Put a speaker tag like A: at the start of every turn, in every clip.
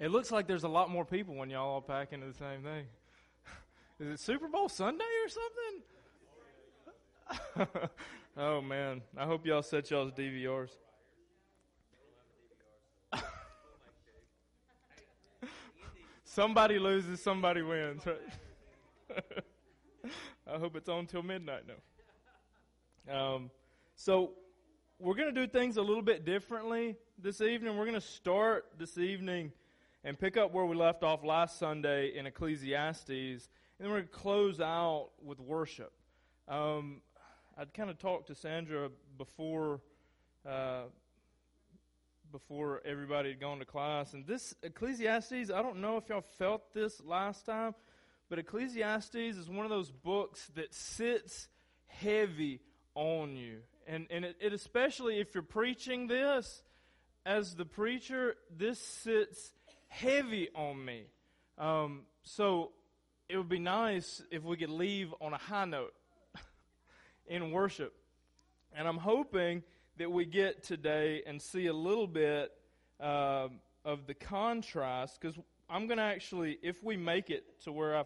A: It looks like there's a lot more people when y'all all pack into the same thing. Is it Super Bowl Sunday or something? oh man, I hope y'all set y'all's DVRs. somebody loses, somebody wins, right? I hope it's on till midnight. No. Um, so we're going to do things a little bit differently this evening. We're going to start this evening and pick up where we left off last Sunday in Ecclesiastes, and then we're going to close out with worship. Um, I'd kind of talked to Sandra before. Uh, before everybody had gone to class. And this Ecclesiastes, I don't know if y'all felt this last time, but Ecclesiastes is one of those books that sits heavy on you. And, and it, it especially if you're preaching this, as the preacher, this sits heavy on me. Um, so it would be nice if we could leave on a high note in worship. And I'm hoping that we get today and see a little bit uh, of the contrast because I'm going to actually, if we make it to where I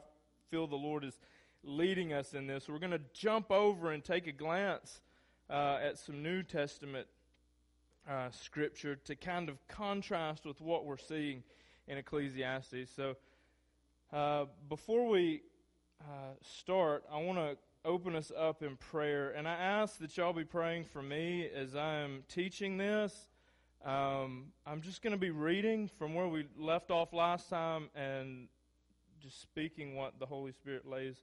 A: feel the Lord is leading us in this, we're going to jump over and take a glance uh, at some New Testament uh, scripture to kind of contrast with what we're seeing in Ecclesiastes. So uh, before we uh, start, I want to open us up in prayer. And I ask that y'all be praying for me as I am teaching this. Um, I'm just going to be reading from where we left off last time and just speaking what the Holy Spirit lays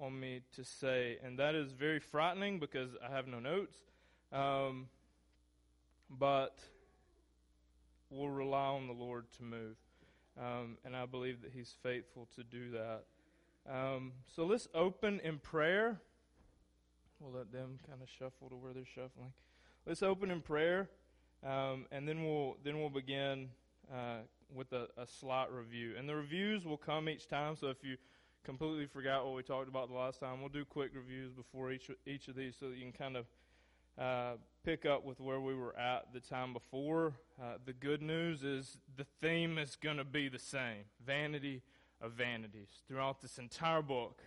A: on me to say. And that is very frightening because I have no notes. Um, but we'll rely on the Lord to move. Um, and I believe that He's faithful to do that. Um, so let's open in prayer. We'll let them kind of shuffle to where they're shuffling. Let's open in prayer, um, and then we'll then we'll begin uh, with a, a slight review. And the reviews will come each time. So if you completely forgot what we talked about the last time, we'll do quick reviews before each each of these, so that you can kind of uh, pick up with where we were at the time before. Uh, the good news is the theme is going to be the same: vanity of vanities throughout this entire book.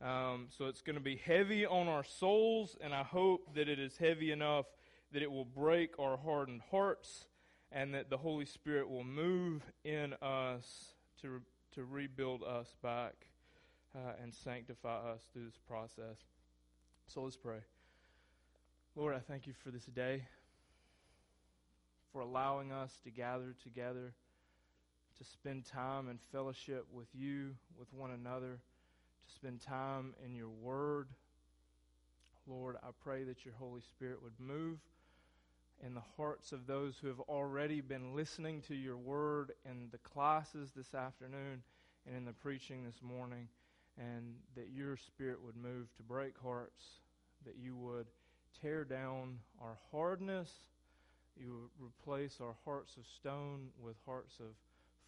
A: Um, so it's going to be heavy on our souls, and I hope that it is heavy enough that it will break our hardened hearts and that the Holy Spirit will move in us to, to rebuild us back uh, and sanctify us through this process. So let's pray. Lord, I thank you for this day, for allowing us to gather together to spend time in fellowship with you, with one another, to spend time in your word. Lord, I pray that your Holy Spirit would move in the hearts of those who have already been listening to your word in the classes this afternoon and in the preaching this morning, and that your Spirit would move to break hearts, that you would tear down our hardness, you replace our hearts of stone with hearts of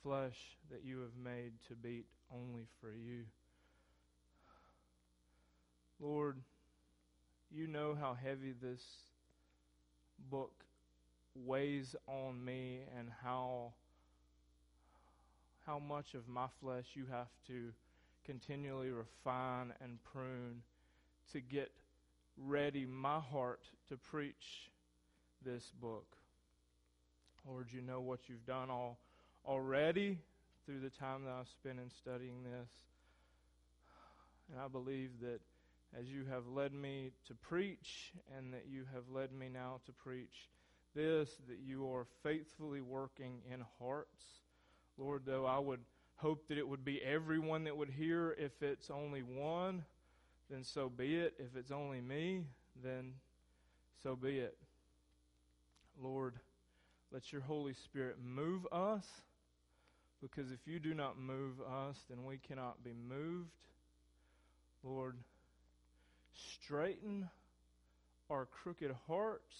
A: flesh that you have made to beat only for you. Lord, you know how heavy this book weighs on me and how how much of my flesh you have to continually refine and prune to get ready my heart to preach this book. Lord, you know what you've done all already through the time that I've spent in studying this. And I believe that as you have led me to preach and that you have led me now to preach this, that you are faithfully working in hearts. Lord, though I would hope that it would be everyone that would hear. If it's only one, then so be it. If it's only me, then so be it. Lord, let your Holy Spirit move us because if you do not move us, then we cannot be moved. Lord, straighten our crooked hearts,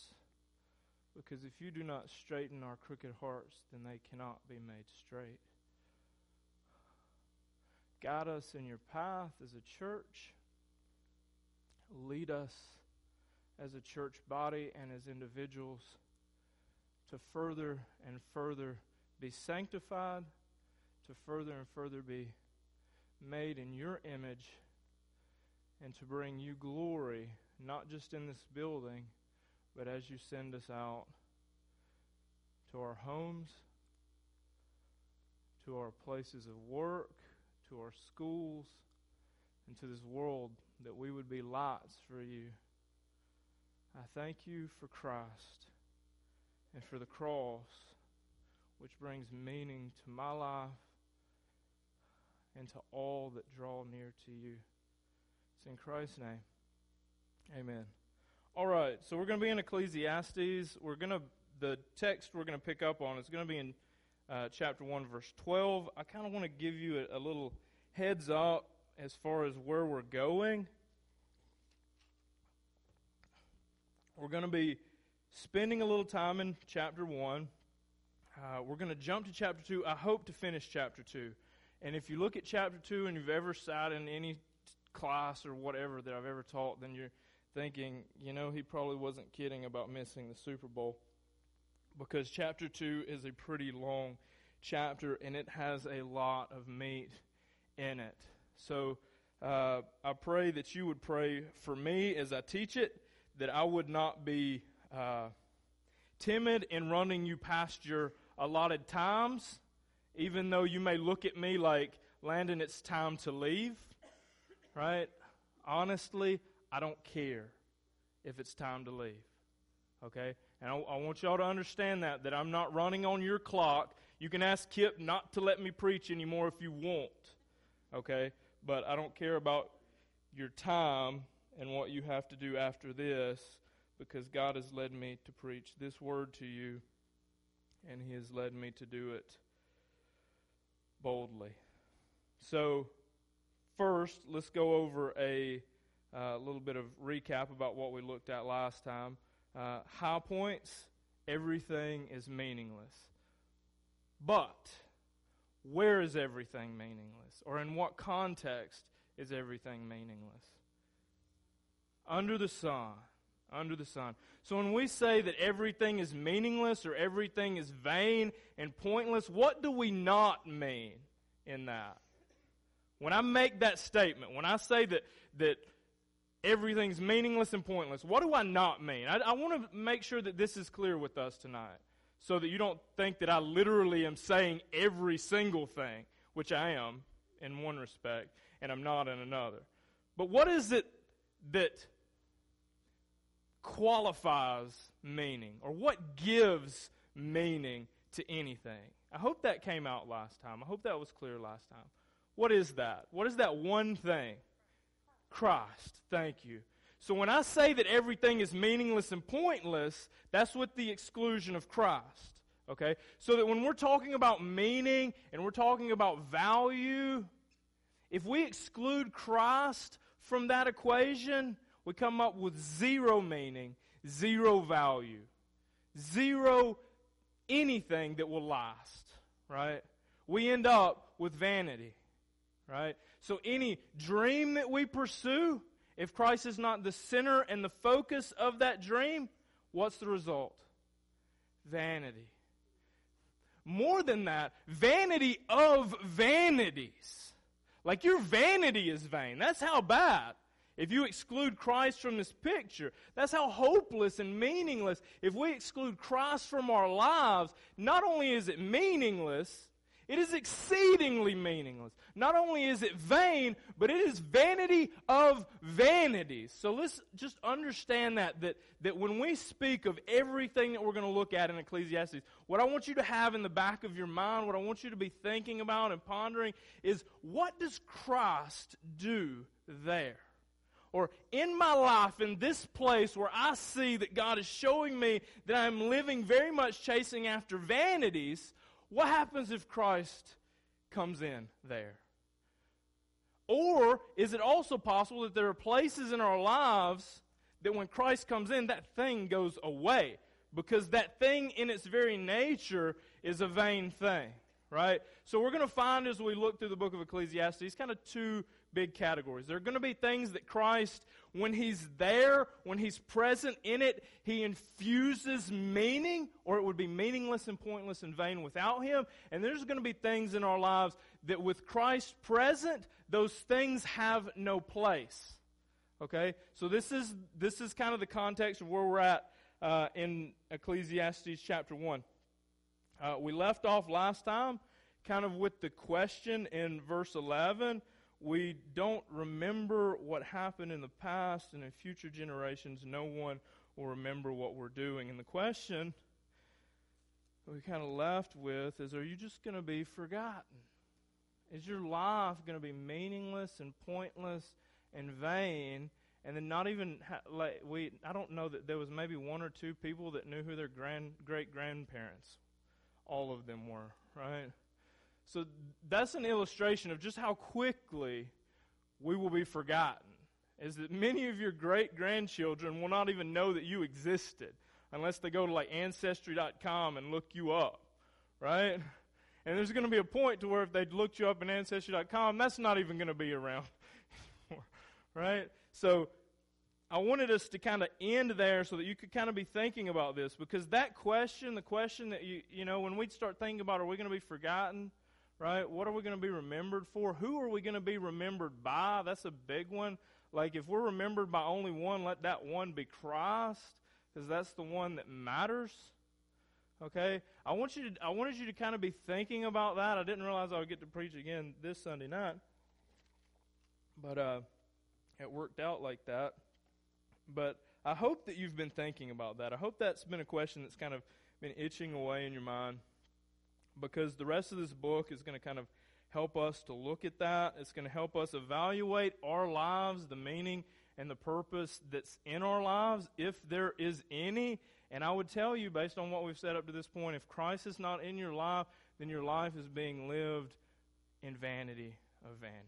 A: because if you do not straighten our crooked hearts, then they cannot be made straight. Guide us in your path as a church. Lead us as a church body and as individuals to further and further be sanctified to further and further be made in your image and to bring you glory, not just in this building, but as you send us out to our homes, to our places of work, to our schools, and to this world, that we would be lights for you. I thank you for Christ and for the cross, which brings meaning to my life and to all that draw near to you. It's in Christ's name. Amen. All right, so we're going to be in Ecclesiastes. We're going to the text we're going to pick up on is going to be in uh, chapter 1 verse 12. I kind of want to give you a, a little heads up as far as where we're going. We're going to be spending a little time in chapter 1. Uh, we're going to jump to chapter 2. I hope to finish chapter 2. And if you look at chapter 2 and you've ever sat in any class or whatever that I've ever taught, then you're thinking, you know, he probably wasn't kidding about missing the Super Bowl. Because chapter 2 is a pretty long chapter and it has a lot of meat in it. So uh, I pray that you would pray for me as I teach it, that I would not be uh, timid in running you past your allotted times, even though you may look at me like, Landon, it's time to leave, right? Honestly, I don't care if it's time to leave, okay? And I, I want y'all to understand that, that I'm not running on your clock. You can ask Kip not to let me preach anymore if you want, okay? But I don't care about your time and what you have to do after this because God has led me to preach this word to you, and He has led me to do it boldly. So, first, let's go over a uh, little bit of recap about what we looked at last time. Uh, high points, everything is meaningless. But, where is everything meaningless? Or in what context is everything meaningless? Under the sun under the sun. So when we say that everything is meaningless or everything is vain and pointless, what do we not mean in that? When I make that statement, when I say that, that everything's meaningless and pointless, what do I not mean? I, I want to make sure that this is clear with us tonight so that you don't think that I literally am saying every single thing, which I am in one respect, and I'm not in another. But what is it that qualifies meaning or what gives meaning to anything. I hope that came out last time. I hope that was clear last time. What is that? What is that one thing? Christ. Thank you. So when I say that everything is meaningless and pointless, that's with the exclusion of Christ. Okay? So that when we're talking about meaning and we're talking about value, if we exclude Christ from that equation, we come up with zero meaning, zero value, zero anything that will last, right? We end up with vanity, right? So any dream that we pursue, if Christ is not the center and the focus of that dream, what's the result? Vanity. More than that, vanity of vanities. Like your vanity is vain. That's how bad. If you exclude Christ from this picture, that's how hopeless and meaningless. If we exclude Christ from our lives, not only is it meaningless, it is exceedingly meaningless. Not only is it vain, but it is vanity of vanities. So let's just understand that, that, that when we speak of everything that we're going to look at in Ecclesiastes, what I want you to have in the back of your mind, what I want you to be thinking about and pondering is what does Christ do there? or in my life, in this place where I see that God is showing me that I'm living very much chasing after vanities, what happens if Christ comes in there? Or is it also possible that there are places in our lives that when Christ comes in, that thing goes away? Because that thing in its very nature is a vain thing, right? So we're going to find as we look through the book of Ecclesiastes kind of two big categories. There are going to be things that Christ, when He's there, when He's present in it, He infuses meaning, or it would be meaningless and pointless and vain without Him. And there's going to be things in our lives that with Christ present, those things have no place. Okay? So this is, this is kind of the context of where we're at uh, in Ecclesiastes chapter 1. Uh, we left off last time kind of with the question in verse 11. We don't remember what happened in the past, and in future generations, no one will remember what we're doing. And the question we kind of left with is Are you just going to be forgotten? Is your life going to be meaningless and pointless and vain? And then not even ha- like we I don't know that there was maybe one or two people that knew who their grand great grandparents all of them were, right? So that's an illustration of just how quickly we will be forgotten. Is that many of your great grandchildren will not even know that you existed unless they go to like ancestry.com and look you up, right? And there's going to be a point to where if they looked you up in ancestry.com, that's not even going to be around anymore, right? So I wanted us to kind of end there so that you could kind of be thinking about this because that question, the question that you, you know, when we start thinking about are we going to be forgotten, right? What are we going to be remembered for? Who are we going to be remembered by? That's a big one. Like if we're remembered by only one, let that one be Christ because that's the one that matters. Okay? I want you to I wanted you to kind of be thinking about that. I didn't realize I would get to preach again this Sunday night. But uh it worked out like that. But I hope that you've been thinking about that. I hope that's been a question that's kind of been itching away in your mind because the rest of this book is going to kind of help us to look at that. It's going to help us evaluate our lives, the meaning and the purpose that's in our lives, if there is any. And I would tell you, based on what we've said up to this point, if Christ is not in your life, then your life is being lived in vanity of vanities.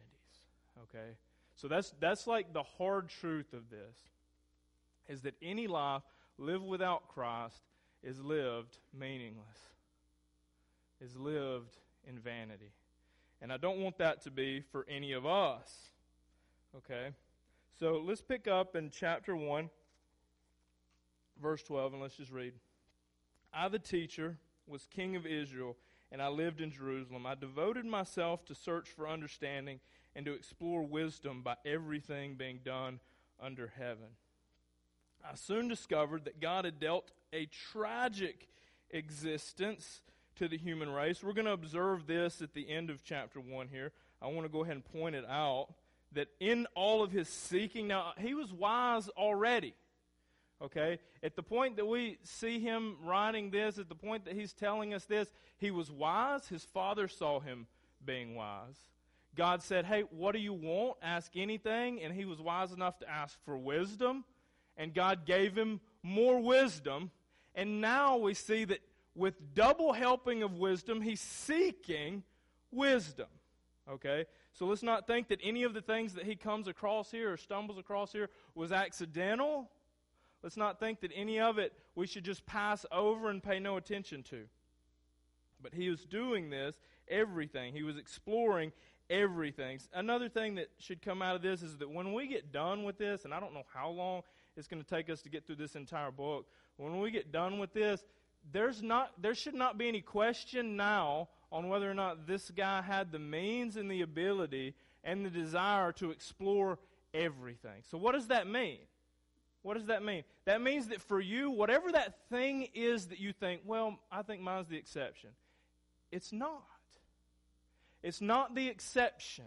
A: Okay? So that's, that's like the hard truth of this is that any life lived without Christ is lived meaningless, is lived in vanity. And I don't want that to be for any of us. Okay? So let's pick up in chapter 1, verse 12, and let's just read. I, the teacher, was king of Israel, and I lived in Jerusalem. I devoted myself to search for understanding and to explore wisdom by everything being done under heaven. I soon discovered that God had dealt a tragic existence to the human race. We're going to observe this at the end of chapter 1 here. I want to go ahead and point it out that in all of his seeking, now, he was wise already. Okay? At the point that we see him writing this, at the point that he's telling us this, he was wise. His father saw him being wise. God said, Hey, what do you want? Ask anything. And he was wise enough to ask for wisdom and God gave him more wisdom. And now we see that with double helping of wisdom, he's seeking wisdom. Okay? So let's not think that any of the things that he comes across here or stumbles across here was accidental. Let's not think that any of it we should just pass over and pay no attention to. But he was doing this, everything. He was exploring everything. Another thing that should come out of this is that when we get done with this, and I don't know how long it's going to take us to get through this entire book. When we get done with this, there's not, there should not be any question now on whether or not this guy had the means and the ability and the desire to explore everything. So, what does that mean? What does that mean? That means that for you, whatever that thing is that you think, well, I think mine's the exception, it's not. It's not the exception,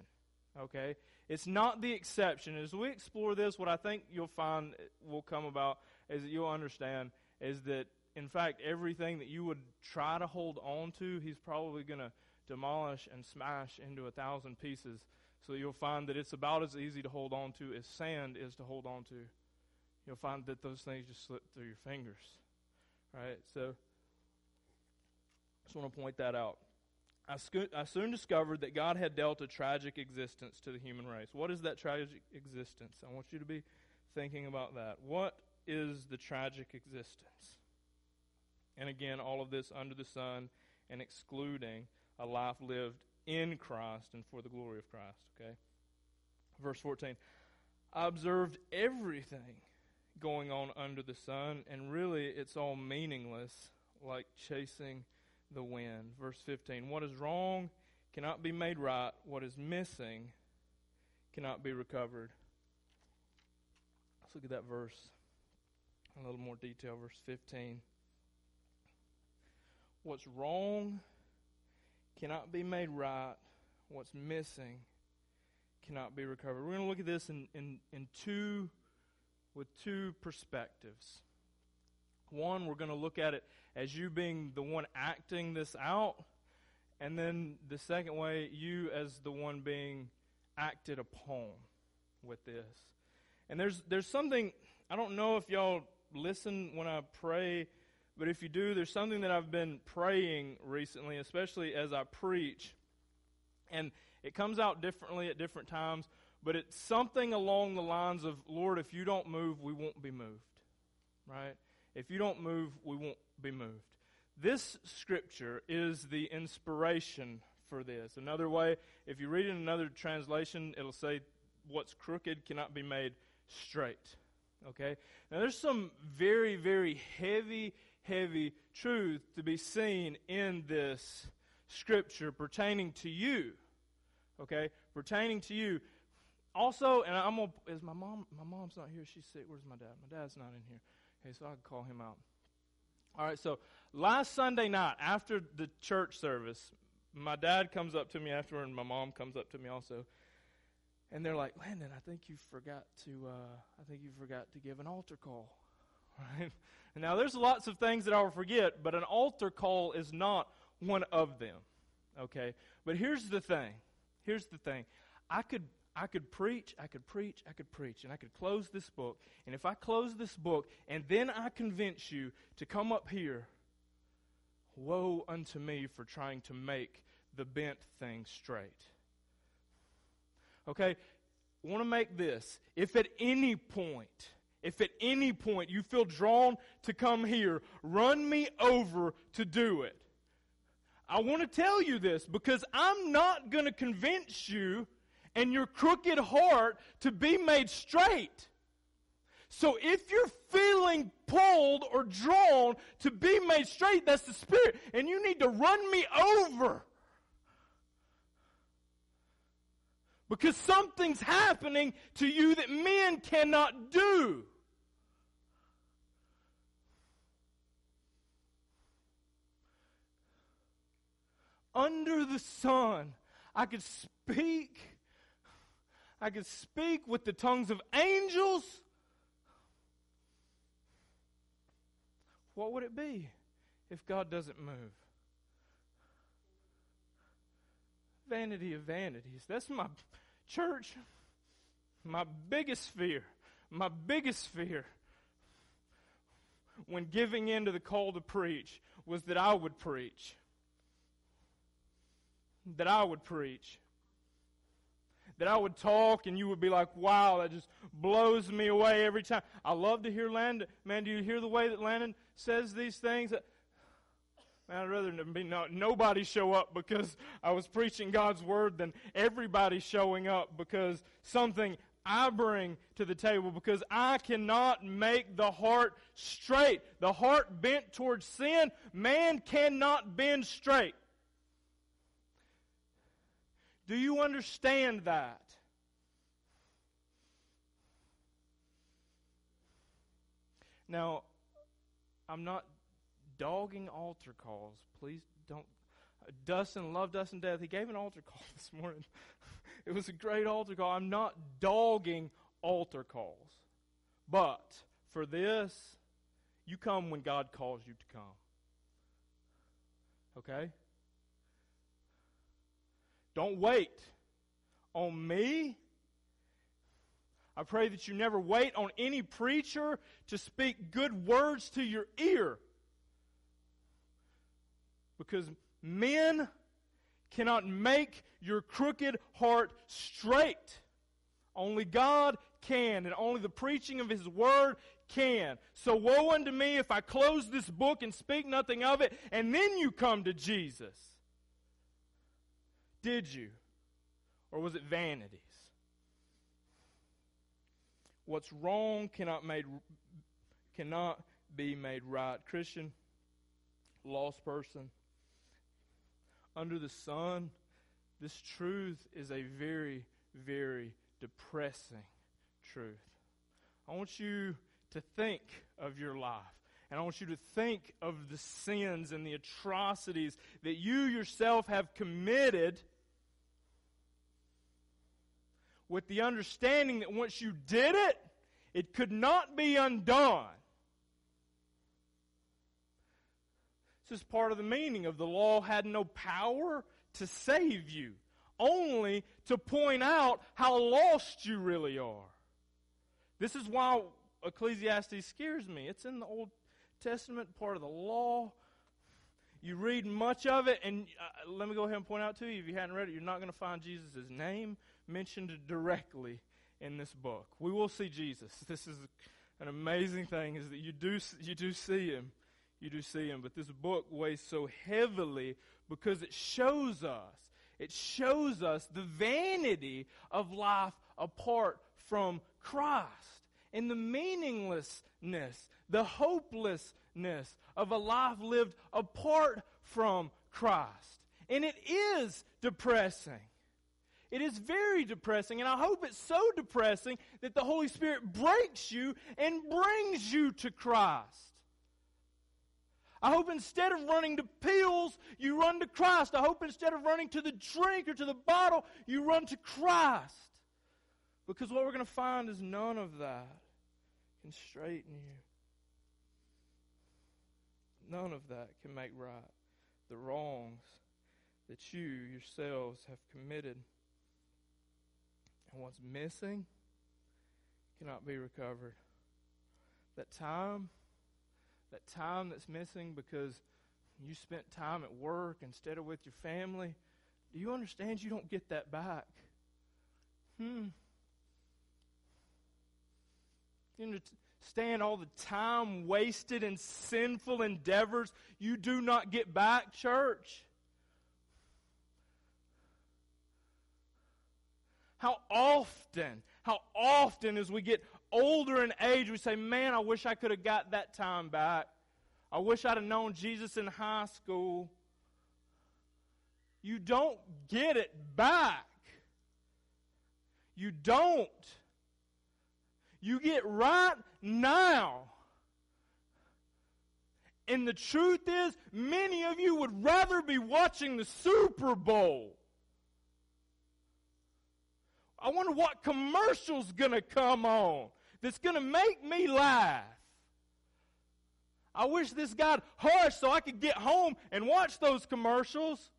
A: okay? It's not the exception. As we explore this, what I think you'll find eh, will come about is that you'll understand is that, in fact, everything that you would try to hold on to, he's probably going to demolish and smash into a thousand pieces. So you'll find that it's about as easy to hold on to as sand is to hold on to. You'll find that those things just slip through your fingers. Right? So, I just want to point that out. I, sco- I soon discovered that God had dealt a tragic existence to the human race. What is that tragic existence? I want you to be thinking about that. What is the tragic existence? And again, all of this under the sun and excluding a life lived in Christ and for the glory of Christ. Okay? Verse 14 I observed everything going on under the sun, and really it's all meaningless, like chasing the wind. Verse 15 What is wrong cannot be made right, what is missing cannot be recovered. Let's look at that verse in a little more detail. Verse 15. What's wrong cannot be made right, what's missing cannot be recovered. We're going to look at this in, in, in two with two perspectives. One, we're going to look at it as you being the one acting this out, and then the second way, you as the one being acted upon with this. And there's there's something I don't know if y'all listen when I pray, but if you do, there's something that I've been praying recently, especially as I preach. And it comes out differently at different times, but it's something along the lines of, Lord, if you don't move, we won't be moved. Right? If you don't move, we won't be moved. This scripture is the inspiration for this. Another way, if you read in another translation, it'll say, What's crooked cannot be made straight. Okay? Now, there's some very, very heavy, heavy truth to be seen in this scripture pertaining to you. Okay? Pertaining to you. Also, and I'm gonna, is my mom, my mom's not here. She's sick. Where's my dad? My dad's not in here. Okay, so I can call him out. All right, so last Sunday night after the church service, my dad comes up to me after, and my mom comes up to me also, and they're like, "Landon, I think you forgot to, uh, I think you forgot to give an altar call." Right? Now there's lots of things that I will forget, but an altar call is not one of them. Okay, but here's the thing. Here's the thing. I could I could preach, I could preach, I could preach, and I could close this book. And if I close this book and then I convince you to come up here, woe unto me for trying to make the bent thing straight. Okay? I want to make this. If at any point, if at any point you feel drawn to come here, run me over to do it. I want to tell you this because I'm not going to convince you and your crooked heart to be made straight. So if you're feeling pulled or drawn to be made straight, that's the Spirit. And you need to run me over. Because something's happening to you that men cannot do. Under the sun, I could speak. I could speak with the tongues of angels. What would it be if God doesn't move? vanity of vanities. That's my church, my biggest fear, my biggest fear when giving in to the call to preach was that I would preach. That I would preach. That I would talk and you would be like, wow, that just blows me away every time. I love to hear Landon. Man, do you hear the way that Landon says these things? Man, I'd rather be not, nobody show up because I was preaching God's word than everybody showing up because something I bring to the table because I cannot make the heart straight. The heart bent towards sin, man cannot bend straight. Do you understand that? Now, I'm not dogging altar calls. Please don't. Dustin, love Dustin death. He gave an altar call this morning. it was a great altar call. I'm not dogging altar calls. But for this, you come when God calls you to come. Okay? Don't wait on me. I pray that you never wait on any preacher to speak good words to your ear. Because men cannot make your crooked heart straight. Only God can, and only the preaching of His Word can. So woe unto me if I close this book and speak nothing of it, and then you come to Jesus. Did you? Or was it vanities? What's wrong cannot made cannot be made right. Christian, lost person, under the sun, this truth is a very, very depressing truth. I want you to think of your life. And I want you to think of the sins and the atrocities that you yourself have committed with the understanding that once you did it, it could not be undone. This is part of the meaning of the law had no power to save you, only to point out how lost you really are. This is why Ecclesiastes scares me. It's in the Old Testament, part of the law. You read much of it, and uh, let me go ahead and point out to you if you hadn't read it, you're not going to find Jesus' name mentioned directly in this book. We will see Jesus. This is an amazing thing is that you do you do see him. You do see him, but this book weighs so heavily because it shows us it shows us the vanity of life apart from Christ and the meaninglessness, the hopelessness of a life lived apart from Christ. And it is depressing. It is very depressing, and I hope it's so depressing that the Holy Spirit breaks you and brings you to Christ. I hope instead of running to pills, you run to Christ. I hope instead of running to the drink or to the bottle, you run to Christ. Because what we're going to find is none of that can straighten you. None of that can make right the wrongs that you yourselves have committed. And what's missing cannot be recovered. That time, that time that's missing because you spent time at work instead of with your family, do you understand you don't get that back? Hmm. You understand all the time wasted in sinful endeavors you do not get back, church? How often, how often as we get older in age, we say, Man, I wish I could have got that time back. I wish I'd have known Jesus in high school. You don't get it back. You don't. You get right now. And the truth is, many of you would rather be watching the Super Bowl I wonder what commercial's going to come on that's going to make me laugh. I wish this got hushed so I could get home and watch those commercials.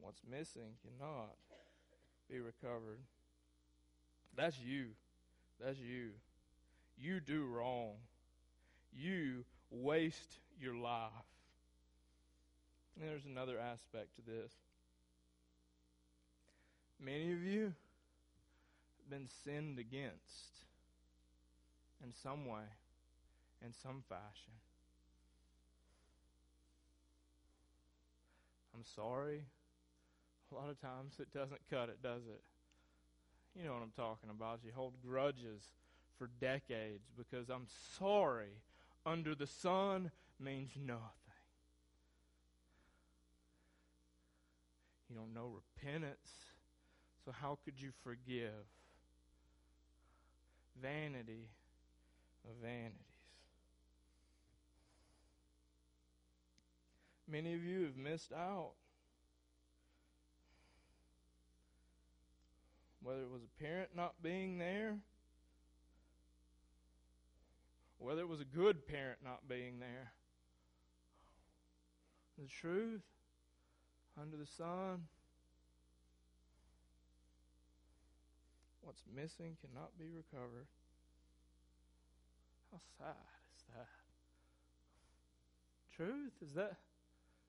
A: What's missing cannot be recovered. That's you. That's you. You do wrong. You waste your life. And there's another aspect to this. Many of you have been sinned against in some way, in some fashion. I'm sorry. A lot of times it doesn't cut it, does it? You know what I'm talking about. You hold grudges for decades because I'm sorry under the sun means nothing. You don't know repentance. So, how could you forgive? Vanity of vanities. Many of you have missed out. Whether it was a parent not being there, whether it was a good parent not being there. The truth under the sun. What's missing cannot be recovered. How sad is that? Truth is that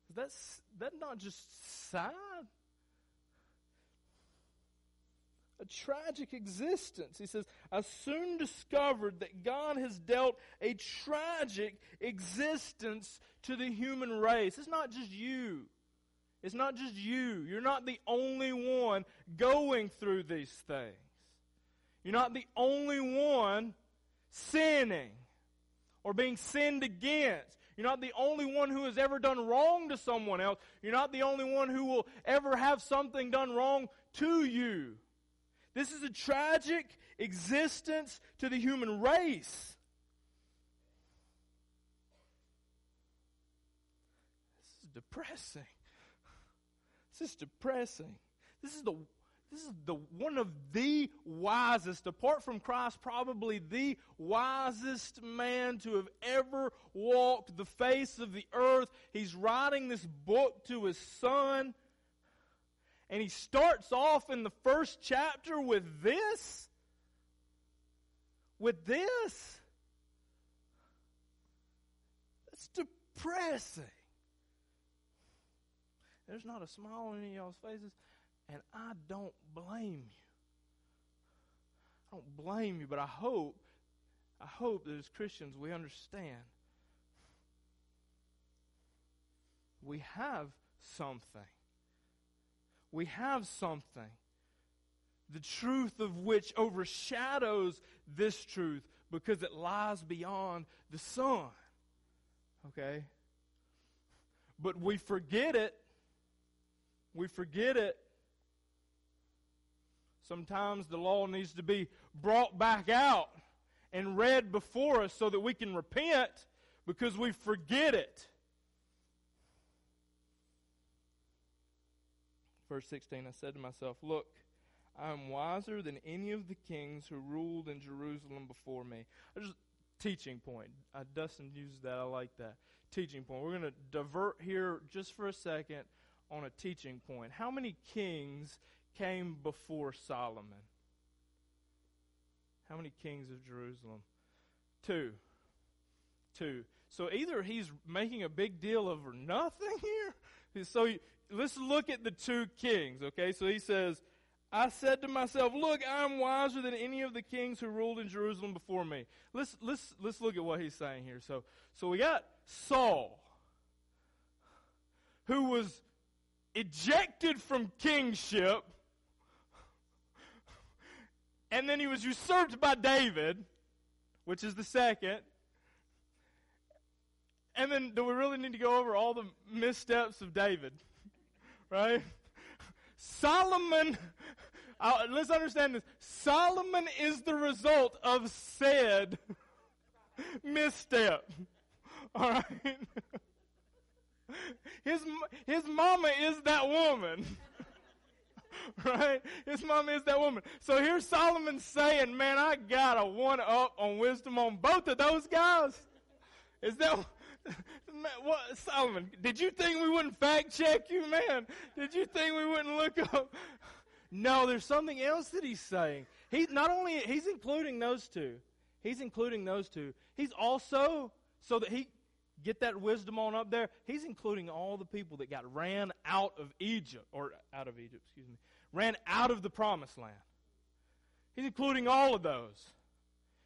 A: is that that not just sad? a tragic existence. He says, I soon discovered that God has dealt a tragic existence to the human race. It's not just you. It's not just you. You're not the only one going through these things. You're not the only one sinning or being sinned against. You're not the only one who has ever done wrong to someone else. You're not the only one who will ever have something done wrong to you. This is a tragic existence to the human race. This is depressing. This is depressing. This is the this is the one of the wisest, apart from Christ, probably the wisest man to have ever walked the face of the earth. He's writing this book to his son. And he starts off in the first chapter with this. With this. It's depressing. There's not a smile on any of y'all's faces. And I don't blame you. I don't blame you, but I hope, I hope that as Christians we understand we have something. We have something. The truth of which overshadows this truth because it lies beyond the sun. Okay? But we forget it. We forget it Sometimes the law needs to be brought back out and read before us so that we can repent because we forget it. Verse 16 I said to myself, Look, I am wiser than any of the kings who ruled in Jerusalem before me. Just teaching point. Uh, Dustin used that. I like that. Teaching point. We're going to divert here just for a second on a teaching point. How many kings came before Solomon? How many kings of Jerusalem? Two. Two. So either he's making a big deal over nothing here. So let's look at the two kings, okay? So he says, I said to myself, look, I'm wiser than any of the kings who ruled in Jerusalem before me. Let's, let's, let's look at what he's saying here. So, so we got Saul, who was ejected from kingship and then he was usurped by David, which is the second. And then, do we really need to go over all the missteps of David? right? Solomon, uh, let's understand this. Solomon is the result of said misstep. All right? His, his mama is that woman. right? His mama is that woman. So here's Solomon saying, man, I got a one up on wisdom on both of those guys. Is that what Solomon? Did you think we wouldn't fact check you, man? Did you think we wouldn't look up? No, there's something else that he's saying. He not only he's including those two. He's including those two. He's also so that he get that wisdom on up there. He's including all the people that got ran out of Egypt or out of Egypt, excuse me ran out of the promised land. He's including all of those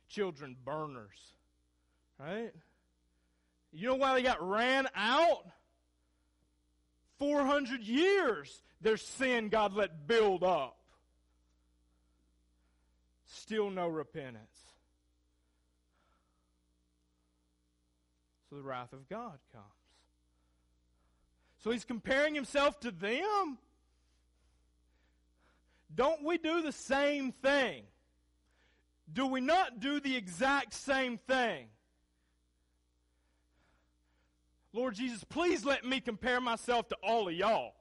A: children burners. Right? You know why they got ran out? 400 years their sin God let build up. Still no repentance. So the wrath of God comes. So he's comparing himself to them. Don't we do the same thing? Do we not do the exact same thing? Lord Jesus, please let me compare myself to all of y'all.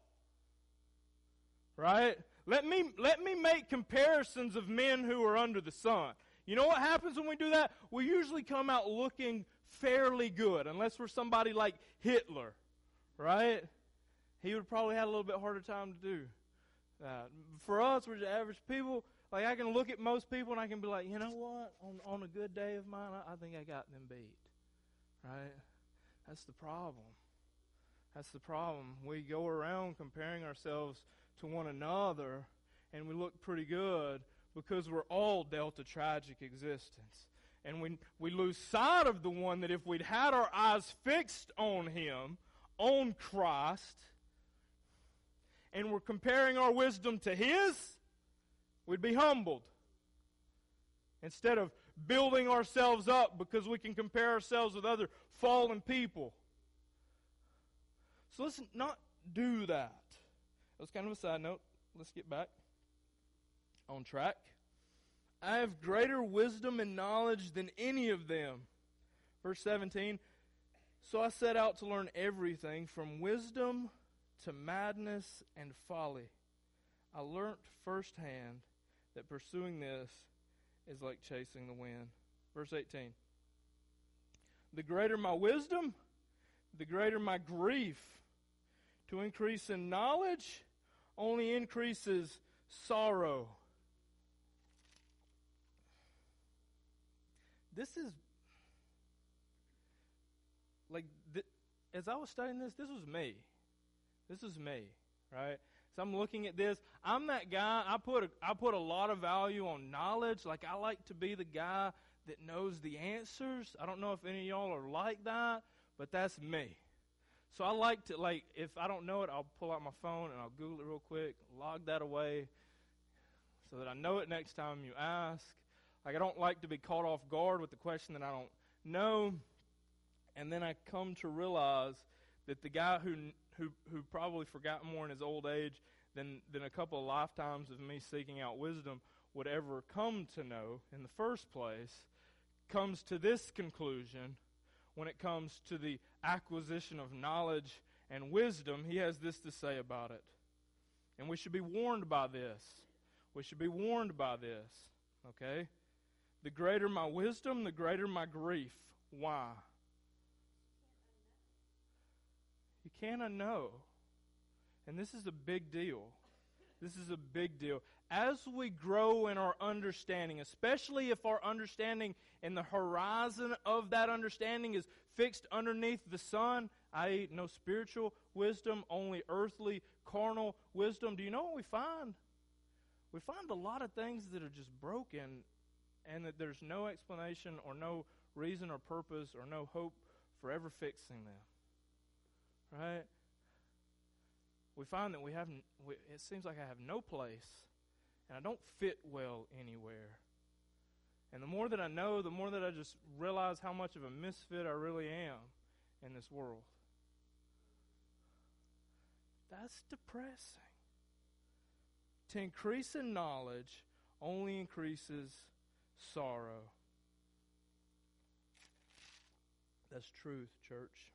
A: Right? Let me, let me make comparisons of men who are under the sun. You know what happens when we do that? We usually come out looking fairly good, unless we're somebody like Hitler, right? He would probably have a little bit harder time to do. Uh, for us, we're just average people. Like I can look at most people and I can be like, you know what? On on a good day of mine, I, I think I got them beat. Right? That's the problem. That's the problem. We go around comparing ourselves to one another, and we look pretty good because we're all dealt a tragic existence. And we, we lose sight of the one that if we'd had our eyes fixed on Him, on Christ, and we're comparing our wisdom to His, we'd be humbled. Instead of building ourselves up because we can compare ourselves with other fallen people. So let's not do that. That was kind of a side note. Let's get back on track. I have greater wisdom and knowledge than any of them. Verse 17 So I set out to learn everything from wisdom to madness and folly. I learnt firsthand that pursuing this is like chasing the wind. Verse 18 The greater my wisdom, the greater my grief. To increase in knowledge only increases sorrow. This is like th- as I was studying this, this was me. This is me, right? So I'm looking at this. I'm that guy. I put a, I put a lot of value on knowledge. Like I like to be the guy that knows the answers. I don't know if any of y'all are like that, but that's me. So I like to like if I don't know it, I'll pull out my phone and I'll Google it real quick, log that away, so that I know it next time you ask. Like I don't like to be caught off guard with the question that I don't know, and then I come to realize that the guy who who who probably forgot more in his old age than than a couple of lifetimes of me seeking out wisdom would ever come to know in the first place comes to this conclusion when it comes to the acquisition of knowledge and wisdom he has this to say about it. And we should be warned by this. We should be warned by this okay the greater my wisdom the greater my grief why You cannot know. And this is a big deal. This is a big deal. As we grow in our understanding, especially if our understanding and the horizon of that understanding is fixed underneath the sun, i.e., no spiritual wisdom, only earthly, carnal wisdom, do you know what we find? We find a lot of things that are just broken and that there's no explanation or no reason or purpose or no hope for ever fixing them right? We find that we have, it seems like I have no place and I don't fit well anywhere. And the more that I know, the more that I just realize how much of a misfit I really am in this world. That's depressing. To increase in knowledge only increases sorrow. That's truth, church.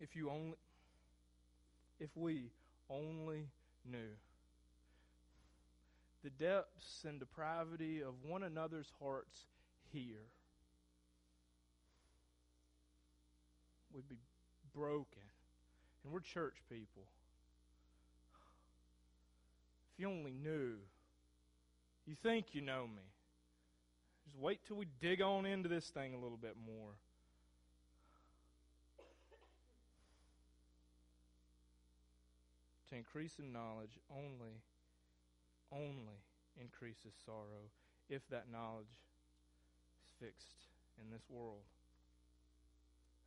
A: If you only if we only knew the depths and depravity of one another's hearts here, we'd be broken. And we're church people. If you only knew, you think you know me. Just wait till we dig on into this thing a little bit more. to increase in knowledge only, only increases sorrow if that knowledge is fixed in this world.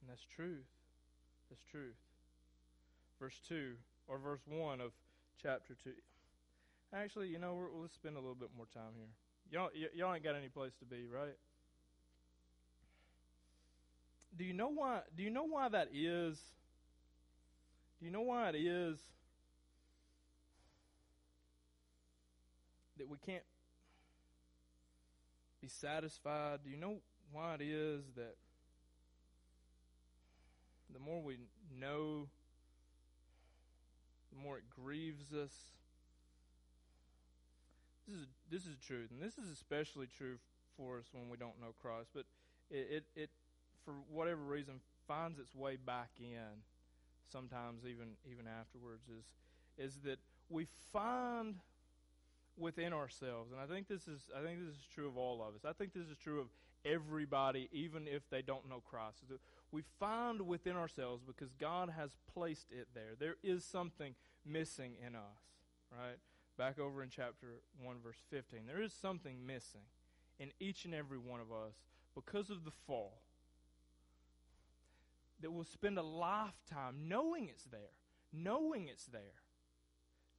A: And that's truth. That's truth. Verse 2, or verse 1 of chapter 2. Actually, you know, let's spend a little bit more time here. Y'all, y- y'all ain't got any place to be, right? Do you know why? Do you know why that is? Do you know why it is that we can't be satisfied. Do you know why it is that the more we know, the more it grieves us? This is this is truth, and this is especially true for us when we don't know Christ. But it, it, it for whatever reason finds its way back in sometimes even even afterwards is is that we find within ourselves. And I think this is I think this is true of all of us. I think this is true of everybody even if they don't know Christ. We find within ourselves because God has placed it there. There is something missing in us. right? Back over in chapter 1, verse 15. There is something missing in each and every one of us because of the fall that we'll spend a lifetime knowing it's there, knowing it's there,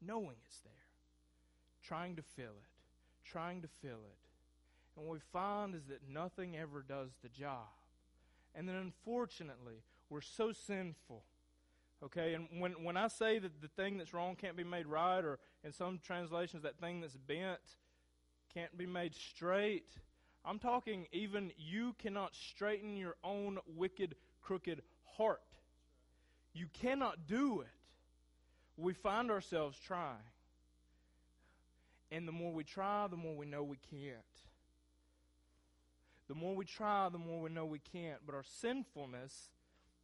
A: knowing it's there, trying to fill it, trying to fill it. And what we find is that nothing ever does the job. And then unfortunately, we're so sinful. Okay, and when, when I say that the thing that's wrong can't be made right, or in some translations, that thing that's bent can't be made straight, I'm talking even you cannot straighten your own wicked, crooked heart. You cannot do it. We find ourselves trying. And the more we try, the more we know we can't. The more we try, the more we know we can't. But our sinfulness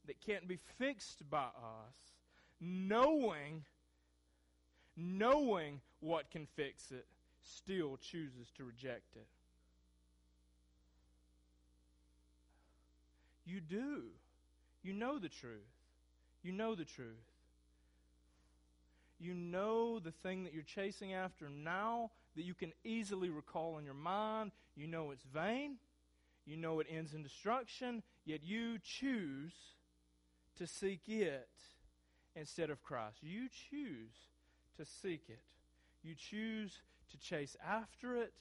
A: that can't be fixed by us, knowing, knowing what can fix it, still chooses to reject it. You do. You know the truth. You know the truth. You know the thing that you're chasing after now that you can easily recall in your mind. You know it's vain. You know it ends in destruction, yet you choose to seek it instead of Christ. You choose to seek it. You choose to chase after it,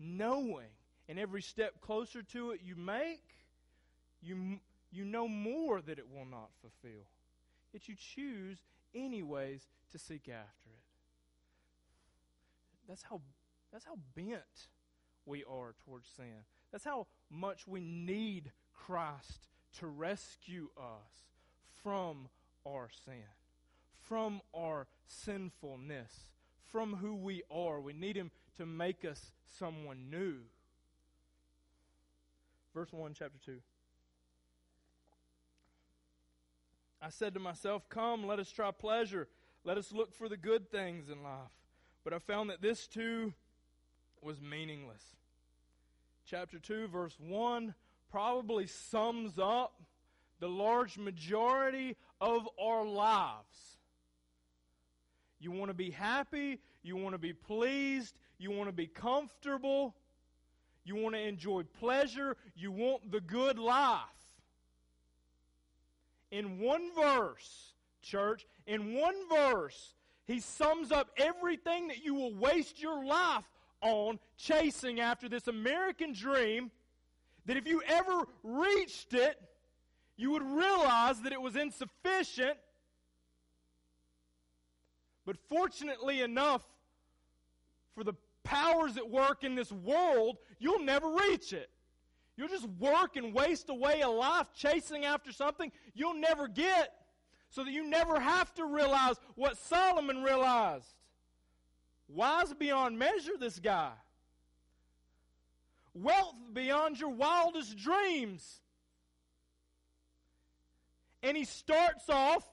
A: knowing in every step closer to it you make, you, you know more that it will not fulfill. Yet you choose, anyways, to seek after it. That's how, that's how bent we are towards sin. That's how much we need Christ to rescue us from our sin, from our sinfulness, from who we are. We need Him to make us someone new. Verse 1, chapter 2. I said to myself, Come, let us try pleasure. Let us look for the good things in life. But I found that this too was meaningless. Chapter 2, verse 1 probably sums up the large majority of our lives. You want to be happy, you want to be pleased, you want to be comfortable, you want to enjoy pleasure, you want the good life in one verse, church, in one verse, he sums up everything that you will waste your life on chasing after this American dream. That if you ever reached it, you would realize that it was insufficient. But fortunately enough for the powers at work in this world, you'll never reach it. You'll just work and waste away a life chasing after something you'll never get so that you never have to realize what Solomon realized. Wise beyond measure, this guy. Wealth beyond your wildest dreams. And he starts off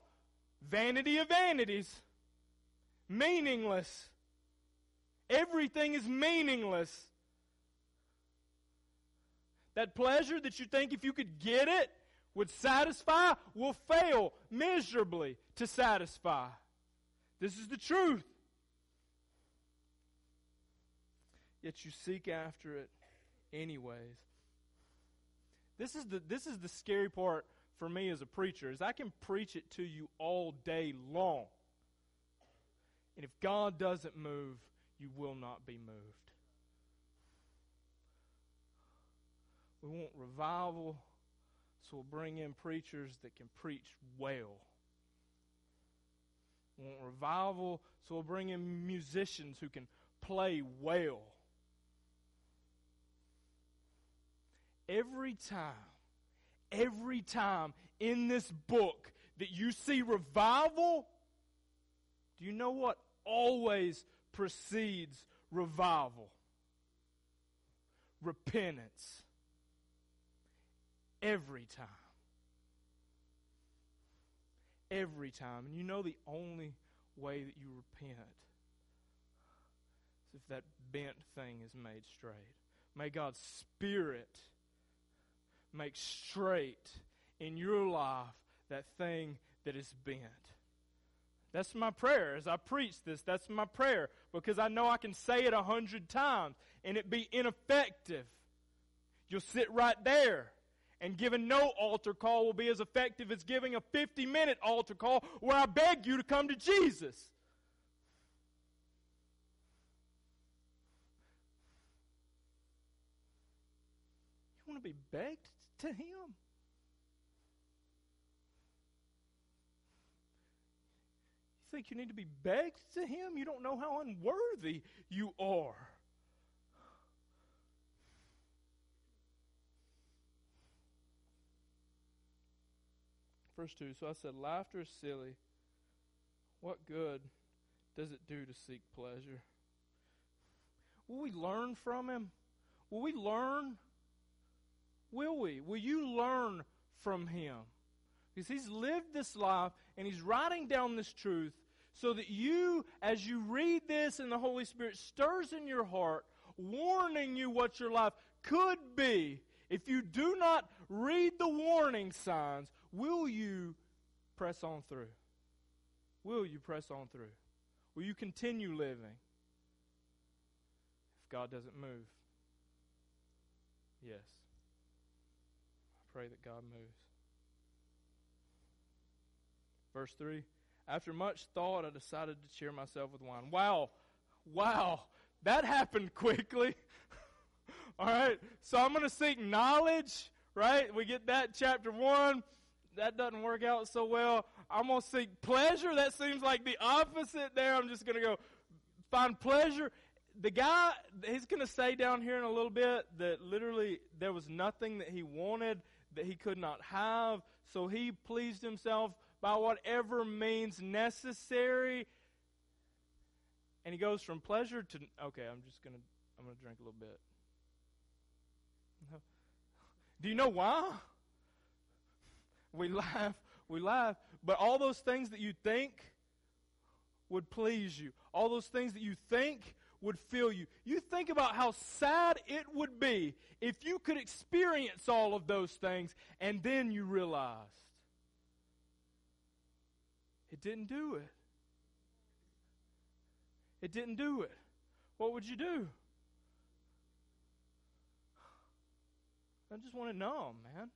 A: vanity of vanities, meaningless. Everything is meaningless. That pleasure that you think if you could get it would satisfy will fail miserably to satisfy. This is the truth. Yet you seek after it anyways. This is the this is the scary part for me as a preacher is I can preach it to you all day long. And if God doesn't move, you will not be moved. We want revival, so we'll bring in preachers that can preach well. We want revival, so we'll bring in musicians who can play well. Every time, every time in this book that you see revival, do you know what always precedes revival? Repentance. Every time. Every time. And you know the only way that you repent is if that bent thing is made straight. May God's Spirit make straight in your life that thing that is bent. That's my prayer. As I preach this, that's my prayer because I know I can say it a hundred times and it be ineffective. You'll sit right there. And giving no altar call will be as effective as giving a 50 minute altar call where I beg you to come to Jesus. You want to be begged to Him? You think you need to be begged to Him? You don't know how unworthy you are. Verse 2 So I said, Laughter is silly. What good does it do to seek pleasure? Will we learn from him? Will we learn? Will we? Will you learn from him? Because he's lived this life and he's writing down this truth so that you, as you read this and the Holy Spirit stirs in your heart, warning you what your life could be, if you do not read the warning signs, will you press on through? Will you press on through? Will you continue living if God doesn't move? Yes. Pray that God moves. Verse 3 After much thought, I decided to cheer myself with wine. Wow. Wow. That happened quickly. All right. So I'm going to seek knowledge, right? We get that chapter 1 that doesn't work out so well. I'm going to seek pleasure. That seems like the opposite there. I'm just going to go find pleasure. The guy, he's going to say down here in a little bit that literally there was nothing that he wanted that he could not have. So he pleased himself by whatever means necessary. And he goes from pleasure to, okay, I'm just to, I'm to drink a little bit. Do you know why? We laugh, we laugh. But all those things that you think would please you, all those things that you think would fill you. You think about how sad it would be if you could experience all of those things and then you realized it didn't do it. It didn't do it. What would you do? I just want to know, man.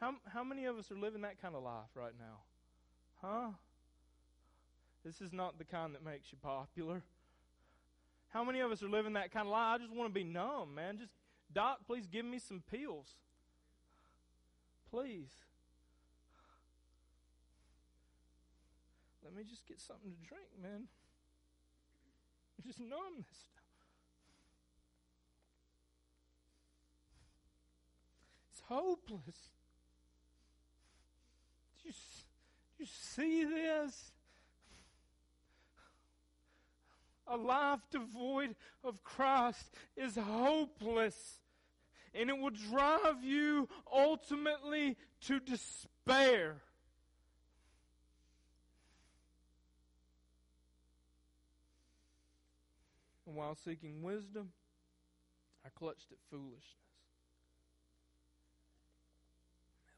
A: How, how many of us are living that kind of life right now? Huh? This is not the kind that makes you popular. How many of us are living that kind of life? I just want to be numb, man. Just, Doc, please give me some pills. Please. Let me just get something to drink, man. Just numb this stuff. It's hopeless Do you, do you see this? A life devoid of Christ is hopeless. And it will drive you ultimately to despair. And while seeking wisdom, I clutched at foolishness.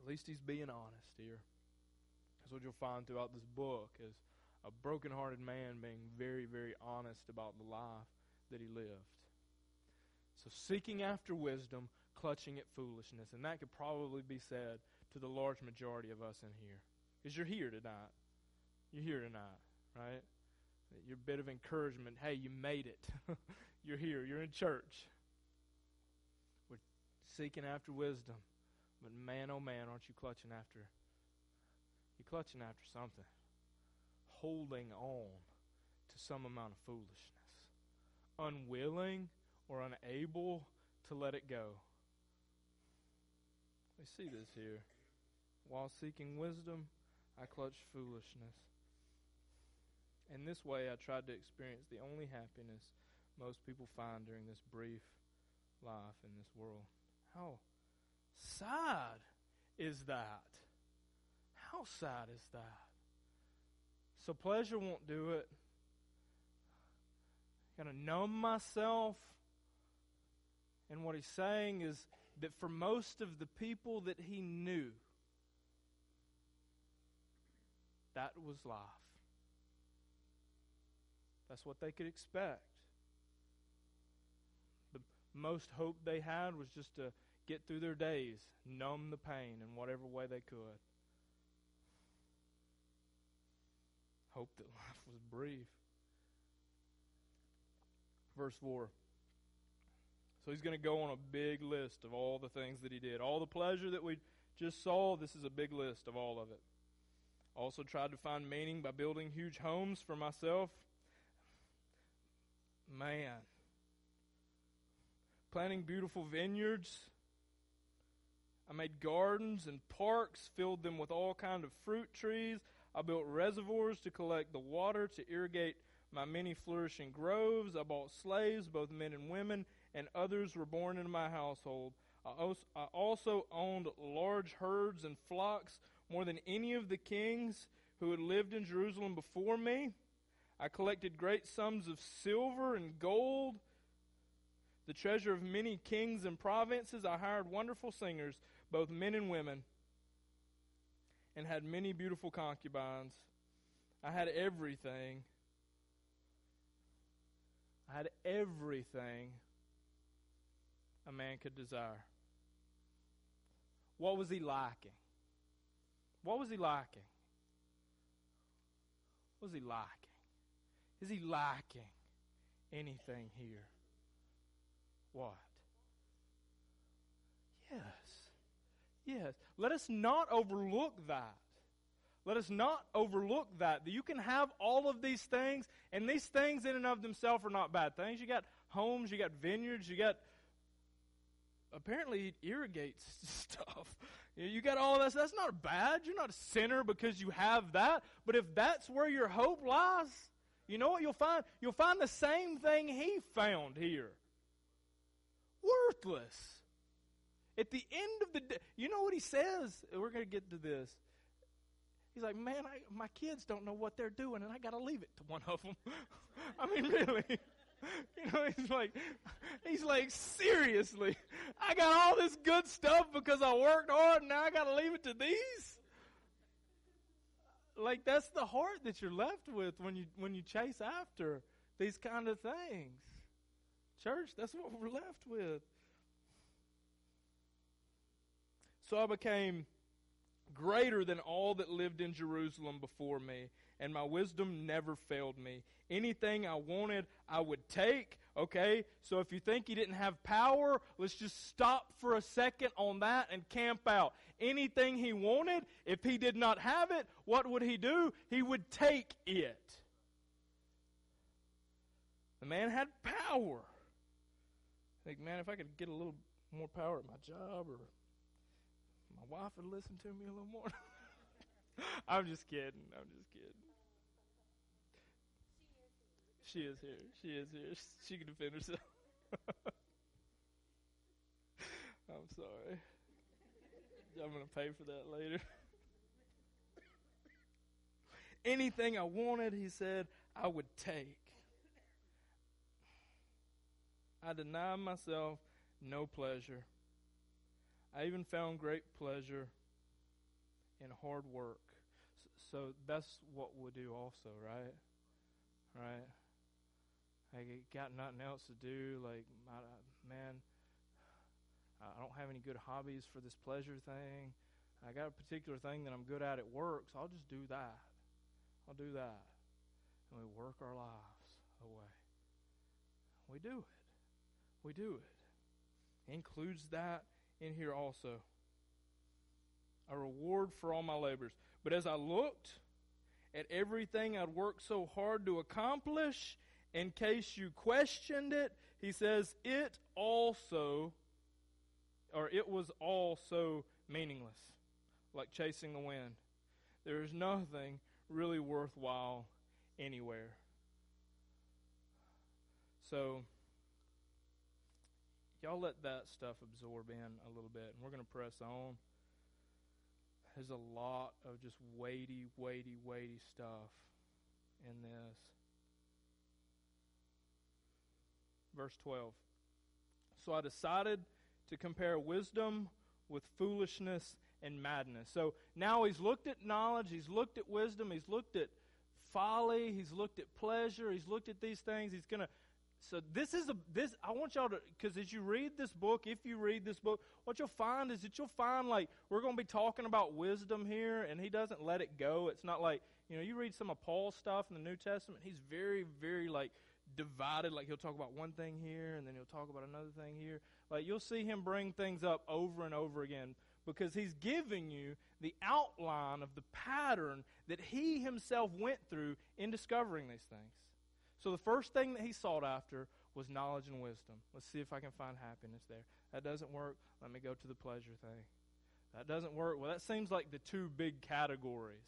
A: At least he's being honest here. That's what you'll find throughout this book is a broken-hearted man being very, very honest about the life that he lived. So seeking after wisdom, clutching at foolishness. And that could probably be said to the large majority of us in here. Because you're here tonight. You're here tonight, right? Your bit of encouragement. Hey, you made it. you're here. You're in church. We're seeking after wisdom. But man, oh man, aren't you clutching after you're clutching after something, holding on to some amount of foolishness, unwilling or unable to let it go. We see this here. While seeking wisdom, I clutched foolishness. In this way, I tried to experience the only happiness most people find during this brief life in this world. How sad is that? How sad is that? So pleasure won't do it. To numb myself. And what he's saying is that for most of the people that he knew, that was life. That's what they could expect. The most hope they had was just to get through their days, numb the pain in whatever way they could. Hope that life was brief. Verse 4. So he's going to go on a big list of all the things that he did. All the pleasure that we just saw, this is a big list of all of it. Also tried to find meaning by building huge homes for myself. Man. Planting beautiful vineyards. I made gardens and parks, filled them with all kind of fruit trees. I built reservoirs to collect the water to irrigate my many flourishing groves. I bought slaves, both men and women, and others were born into my household. I also owned large herds and flocks more than any of the kings who had lived in Jerusalem before me. I collected great sums of silver and gold, the treasure of many kings and provinces. I hired wonderful singers, both men and women, and had many beautiful concubines. I had everything. I had everything a man could desire. What was he lacking? What was he lacking? What was he lacking? Is he lacking anything here? What? Yes. Yes. Let us not overlook that. Let us not overlook that. You can have all of these things, and these things in and of themselves are not bad things. You got homes, you got vineyards, you got apparently it irrigates stuff. You got all of that. That's not bad. You're not a sinner because you have that. But if that's where your hope lies, you know what you'll find? You'll find the same thing he found here. Worthless. At the end of the day, you know what he says? We're going to get to this. He's like, man, I, my kids don't know what they're doing, and I got to leave it to one of them. I mean, really. You know, he's like, he's like, seriously, I got all this good stuff because I worked hard and now I got to leave it to these? Like, that's the heart that you're left with when you, when you chase after these kind of things. Church, that's what we're left with. So I became greater than all that lived in Jerusalem before me, and my wisdom never failed me. Anything I wanted, I would take. Okay? So if you think he didn't have power, let's just stop for a second on that and camp out. Anything he wanted, if he did not have it, what would he do? He would take it. The man had power. Think, man, if I could get a little more power at my job or my wife would listen to me a little more. I'm just kidding. I'm just kidding. She is here. She is here. She can defend herself. I'm sorry. I'm going to pay for that later. Anything I wanted, he said, I would take. I denied myself no pleasure. I even found great pleasure in hard work. So, that's what we do also, right? Right? I got nothing else to do. Like, man, I don't have any good hobbies for this pleasure thing. I got a particular thing that I'm good at at work, so I'll just do that. I'll do that. And we work our lives away. We do it. We do it. it includes that in here also. A reward for all my labors. But as I looked at everything I'd worked so hard to accomplish, in case you questioned it, he says, it also, or it was also meaningless, like chasing the wind. There is nothing really worthwhile anywhere. So, y'all let that stuff absorb in a little bit, and we're going to press on. There's a lot of just weighty, weighty, weighty stuff in this. verse 12. So I decided to compare wisdom with foolishness and madness. So now he's looked at knowledge, he's looked at wisdom, he's looked at folly, he's looked at pleasure, he's looked at these things. He's going to so this is a this I want y'all to because as you read this book, if you read this book, what you'll find is that you'll find like we're going to be talking about wisdom here, and he doesn't let it go. It's not like you know you read some of Paul's stuff in the New Testament. He's very very like divided. Like he'll talk about one thing here, and then he'll talk about another thing here. Like you'll see him bring things up over and over again because he's giving you the outline of the pattern that he himself went through in discovering these things. So the first thing that he sought after was knowledge and wisdom. Let's see if I can find happiness there. That doesn't work. Let me go to the pleasure thing. That doesn't work. Well, that seems like the two big categories.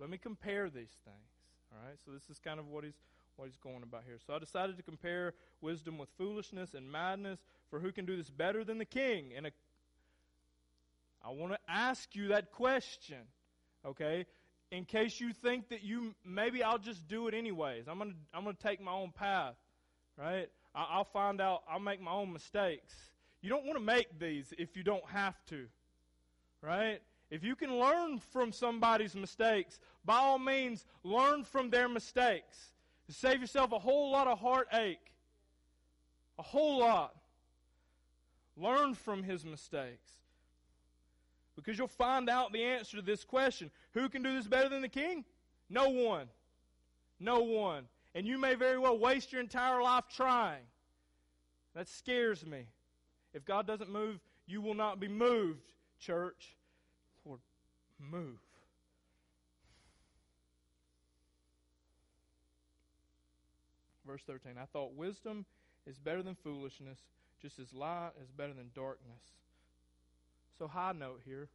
A: Let me compare these things. All right? So this is kind of what he's what he's going about here. So I decided to compare wisdom with foolishness and madness, for who can do this better than the king? And a, I want to ask you that question. Okay? In case you think that you maybe I'll just do it anyways. I'm gonna I'm gonna take my own path, right? I, will find out. I'll make my own mistakes. You don't want to make these if you don't have to, right? If you can learn from somebody's mistakes, by all means, learn from their mistakes. Save yourself a whole lot of heartache. A whole lot. Learn from his mistakes. Because you'll find out the answer to this question. Who can do this better than the king? No one. No one. And you may very well waste your entire life trying. That scares me. If God doesn't move, you will not be moved, church. Lord, move. Verse 13 I thought wisdom is better than foolishness, just as light is better than darkness. So, high note here.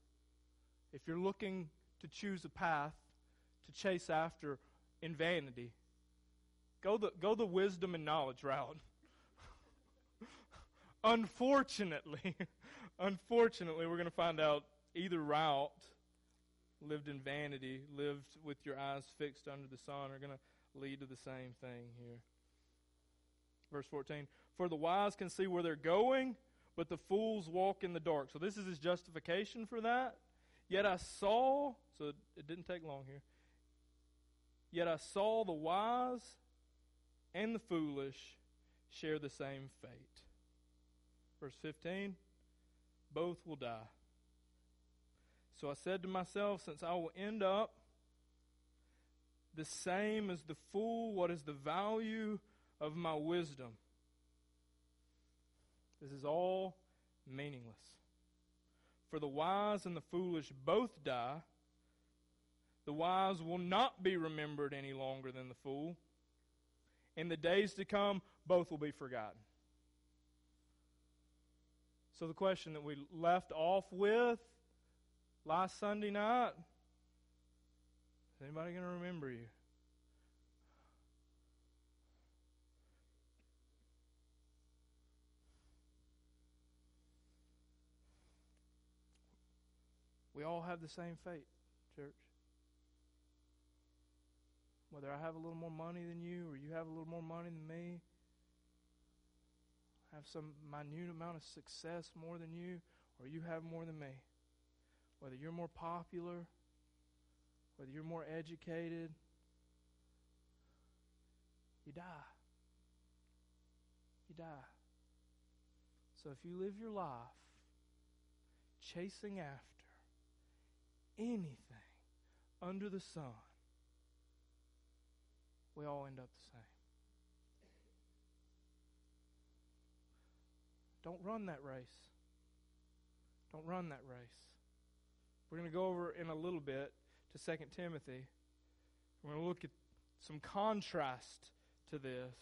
A: If you're looking to choose a path to chase after in vanity, go the, go the wisdom and knowledge route. unfortunately, unfortunately, we're going to find out either route, lived in vanity, lived with your eyes fixed under the sun, are going to lead to the same thing here. Verse 14 For the wise can see where they're going but the fools walk in the dark. So this is his justification for that. Yet I saw, so it didn't take long here. Yet I saw the wise and the foolish share the same fate. Verse 15 both will die. So I said to myself, since I will end up the same as the fool, what is the value of my wisdom? This is all meaningless. For the wise and the foolish both die. The wise will not be remembered any longer than the fool. In the days to come, both will be forgotten. So, the question that we left off with last Sunday night is anybody going to remember you? We all have the same fate, church. Whether I have a little more money than you or you have a little more money than me, have some minute amount of success more than you, or you have more than me. Whether you're more popular, whether you're more educated, you die. You die. So if you live your life chasing after anything under the sun, we all end up the same. Don't run that race. Don't run that race. We're going to go over in a little bit to 2 Timothy. We're going to look at some contrast to this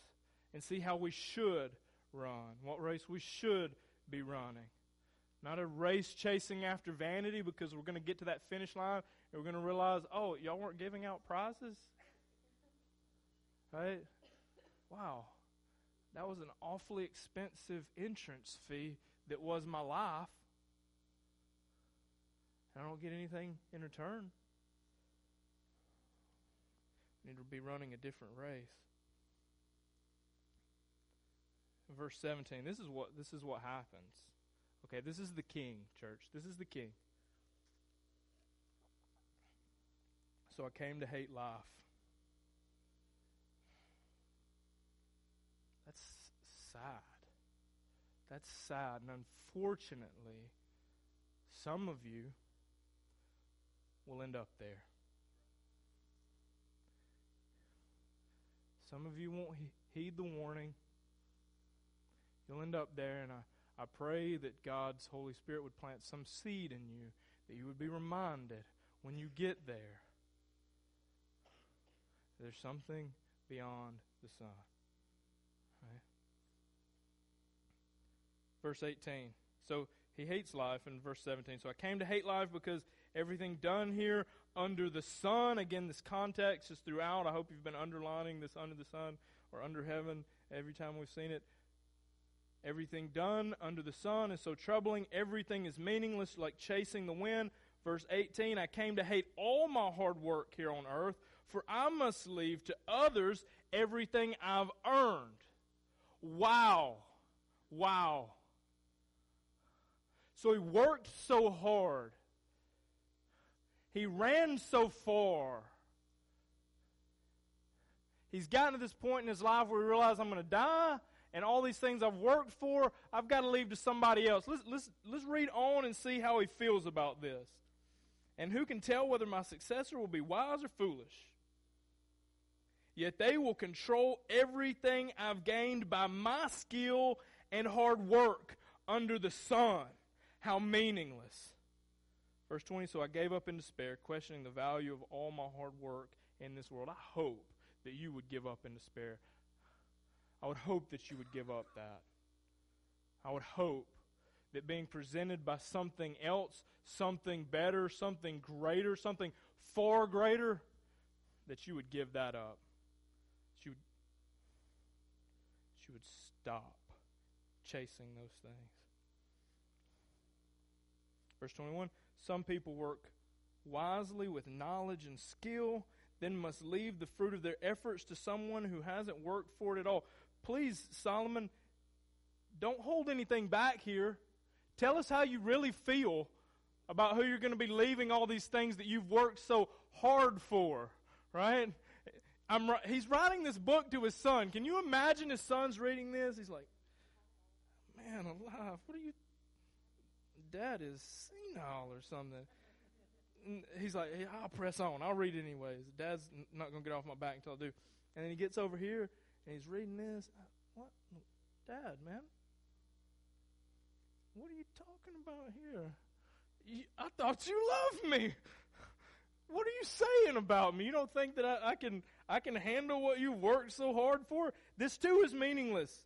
A: and see how we should run, what race we should be running. Not a race chasing after vanity because we're going to get to that finish line and we're going to realize, oh, y'all weren't giving out prizes? Right? Wow. That was an awfully expensive entrance fee that was my life. I don't get anything in return. I need to be running a different race. Verse 17. This is what this is what happens. Okay, this is the king, church. This is the king. so I came to hate life. That's sad. That's sad. And unfortunately, some of you will end up there. Some of you won't heed the warning. You'll end up there, and I, I pray that God's Holy Spirit would plant some seed in you, that you would be reminded when you get there there's something beyond the sun. Right? Verse 18. So he hates life in verse 17. So I came to hate life because everything done here under the sun, again, this context is throughout. I hope you've been underlining this under the sun or under heaven every time we've seen it. Everything done under the sun is so troubling. Everything is meaningless, like chasing the wind. Verse 18 I came to hate all my hard work here on earth, for I must leave to others everything I've earned. Wow. Wow. So he worked so hard. He ran so far. He's gotten to this point in his life where he realizes I'm going to die, and all these things I've worked for, I've got to leave to somebody else. Let's, let's, let's read on and see how he feels about this. And who can tell whether my successor will be wise or foolish? Yet they will control everything I've gained by my skill and hard work under the sun. How meaningless. Verse 20 So I gave up in despair, questioning the value of all my hard work in this world. I hope that you would give up in despair. I would hope that you would give up that. I would hope that being presented by something else, something better, something greater, something far greater, that you would give that up. You would, you would stop chasing those things. Verse 21 Some people work wisely with knowledge and skill, then must leave the fruit of their efforts to someone who hasn't worked for it at all. Please, Solomon, don't hold anything back here. Tell us how you really feel about who you're going to be leaving all these things that you've worked so hard for, right? I'm, he's writing this book to his son. Can you imagine his son's reading this? He's like, man alive, what are you dad is senile or something. He's like, hey, I'll press on. I'll read it anyways. Dad's not going to get off my back until I do. And then he gets over here and he's reading this. What? Dad, man. What are you talking about here? You, I thought you loved me. What are you saying about me? You don't think that I, I can I can handle what you worked so hard for? This too is meaningless.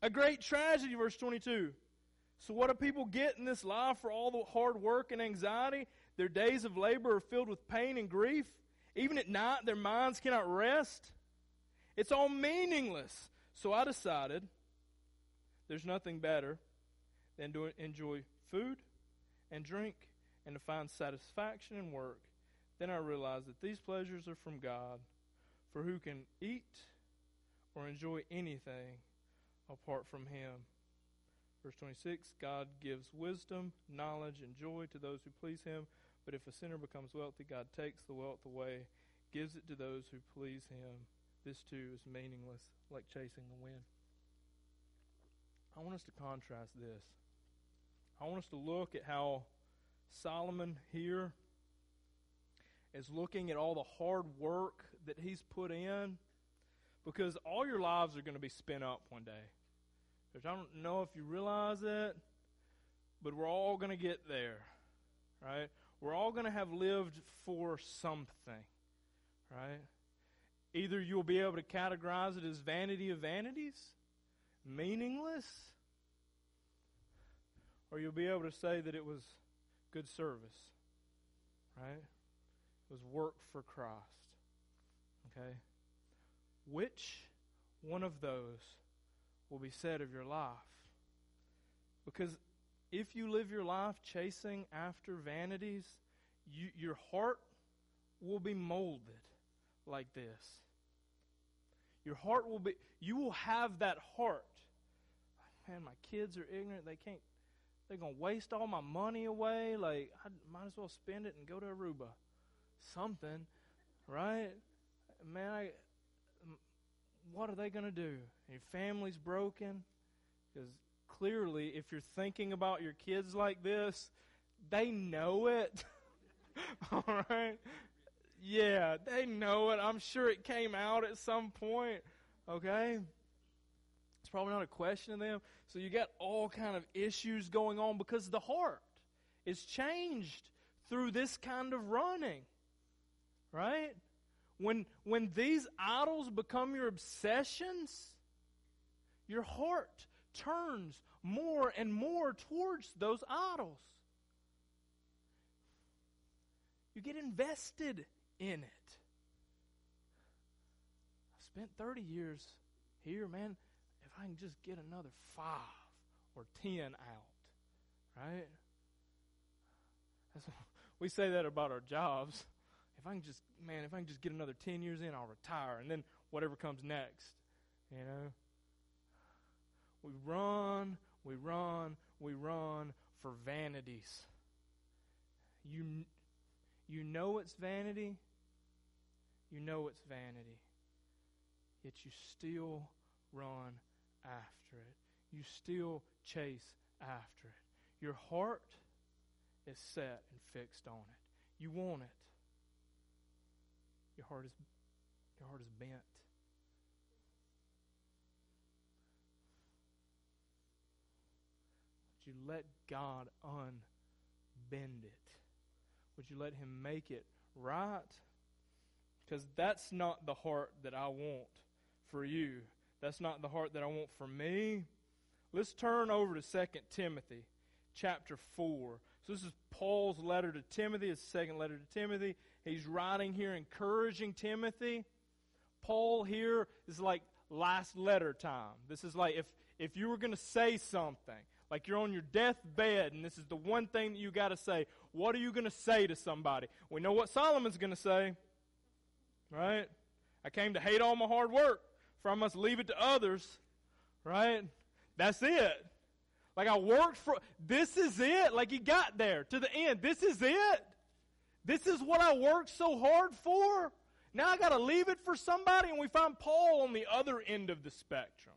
A: A great tragedy, verse 22. So, what do people get in this life for all the hard work and anxiety? Their days of labor are filled with pain and grief. Even at night, their minds cannot rest. It's all meaningless. So, I decided there's nothing better than to enjoy food and drink and to find satisfaction in work. Then I realized that these pleasures are from God. For who can eat or enjoy anything apart from Him? Verse 26 God gives wisdom, knowledge, and joy to those who please him. But if a sinner becomes wealthy, God takes the wealth away, gives it to those who please him. This too is meaningless, like chasing the wind. I want us to contrast this. I want us to look at how Solomon here is looking at all the hard work that he's put in because all your lives are going to be spent up one day. I don't know if you realize it, but we're all going to get there, right? We're all going to have lived for something, right? Either you'll be able to categorize it as vanity of vanities, meaningless, or you'll be able to say that it was good service, right? It was work for Christ, okay? Which one of those will be said of your life. Because if you live your life chasing after vanities, you, your heart will be molded like this. Your heart will be, you will have that heart. Man, my kids are ignorant. They can't, they're going to waste all my money away. Like, I might as well spend it and go to Aruba. Something. right? Man, I, what are they going to do? Your family's broken? Because clearly, if you're thinking about your kids like this, they know it. All right? Yeah, they know it. I'm sure it came out at some point. Okay? It's probably not a question of them. So you got all kind of issues going on because the heart is changed through this kind of running. Right? When when these idols become your obsessions, your heart turns more and more towards those idols. You get invested in it. I spent 30 years here, man. If I can just get another five or 10 out, right? That's, we say that about our jobs. If I can just, man, if I can just get another 10 years in, I'll retire. And then whatever comes next, you know? We run, we run, we run for vanities. You, you know it's vanity. You know it's vanity. Yet you still run after it. You still chase after it. Your heart is set and fixed on it. You want it. Your heart is your heart is bent. Would you let God unbend it? Would you let Him make it right? Because that's not the heart that I want for you. That's not the heart that I want for me. Let's turn over to 2 Timothy chapter 4. So this is Paul's letter to Timothy, his second letter to Timothy. He's writing here encouraging Timothy. Paul here is like last letter time. This is like if if you were going to say something, like you're on your deathbed and this is the one thing that you got to say, what are you going to say to somebody? We know what Solomon's going to say. Right? I came to hate all my hard work, for I must leave it to others. Right? That's it. Like I worked for, this is it. Like he got there to the end. This is it. This is what I worked so hard for. Now I got to leave it for somebody, and we find Paul on the other end of the spectrum.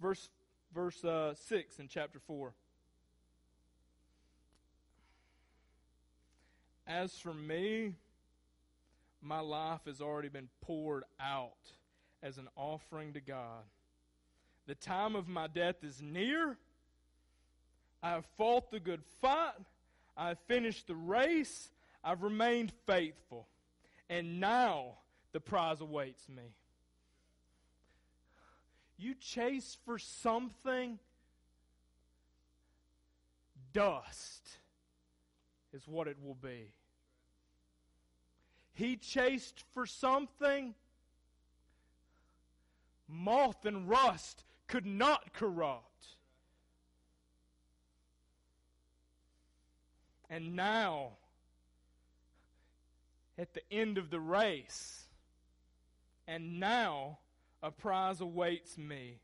A: Verse verse uh, six in chapter four. As for me, my life has already been poured out as an offering to God. The time of my death is near. I have fought the good fight. I have finished the race. I've remained faithful. And now the prize awaits me. You chase for something, dust is what it will be. He chased for something moth and rust could not corrupt. And now, at the end of the race, and now a prize awaits me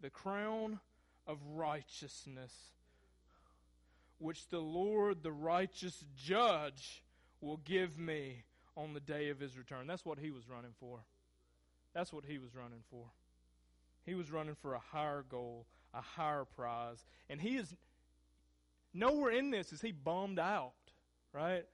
A: the crown of righteousness, which the Lord, the righteous judge, will give me on the day of his return. That's what he was running for. That's what he was running for. He was running for a higher goal, a higher prize. And he is nowhere in this is he bummed out, right?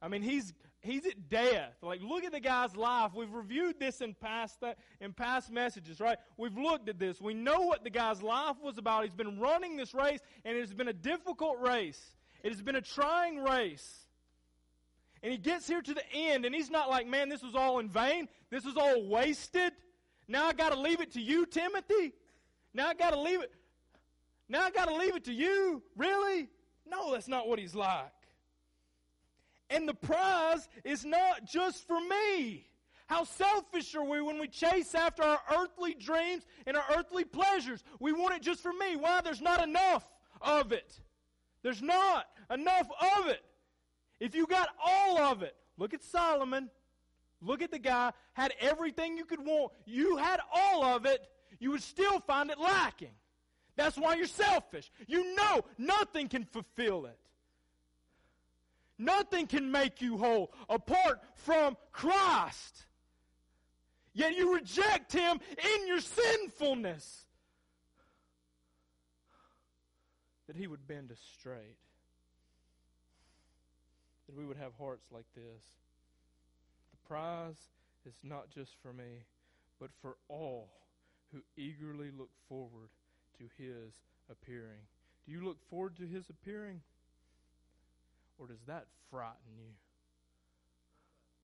A: I mean, he's he's at death. Like, look at the guy's life. We've reviewed this in past that in past messages, right? We've looked at this. We know what the guy's life was about. He's been running this race, and it has been a difficult race. It has been a trying race. And he gets here to the end, and he's not like, man, this was all in vain. This was all wasted. Now I got to leave it to you, Timothy. Now I got to leave it. Now I got to leave it to you. Really? No, that's not what he's like. And the prize is not just for me. How selfish are we when we chase after our earthly dreams and our earthly pleasures? We want it just for me. Why? There's not enough of it. There's not enough of it. If you got all of it, look at Solomon. Look at the guy, had everything you could want. You had all of it, you would still find it lacking. That's why you're selfish. You know nothing can fulfill it. Nothing can make you whole apart from Christ. Yet you reject Him in your sinfulness. That He would bend us straight. That we would have hearts like this. The prize is not just for me, but for all who eagerly look forward to His appearing. Do you look forward to His appearing? Or does that frighten you?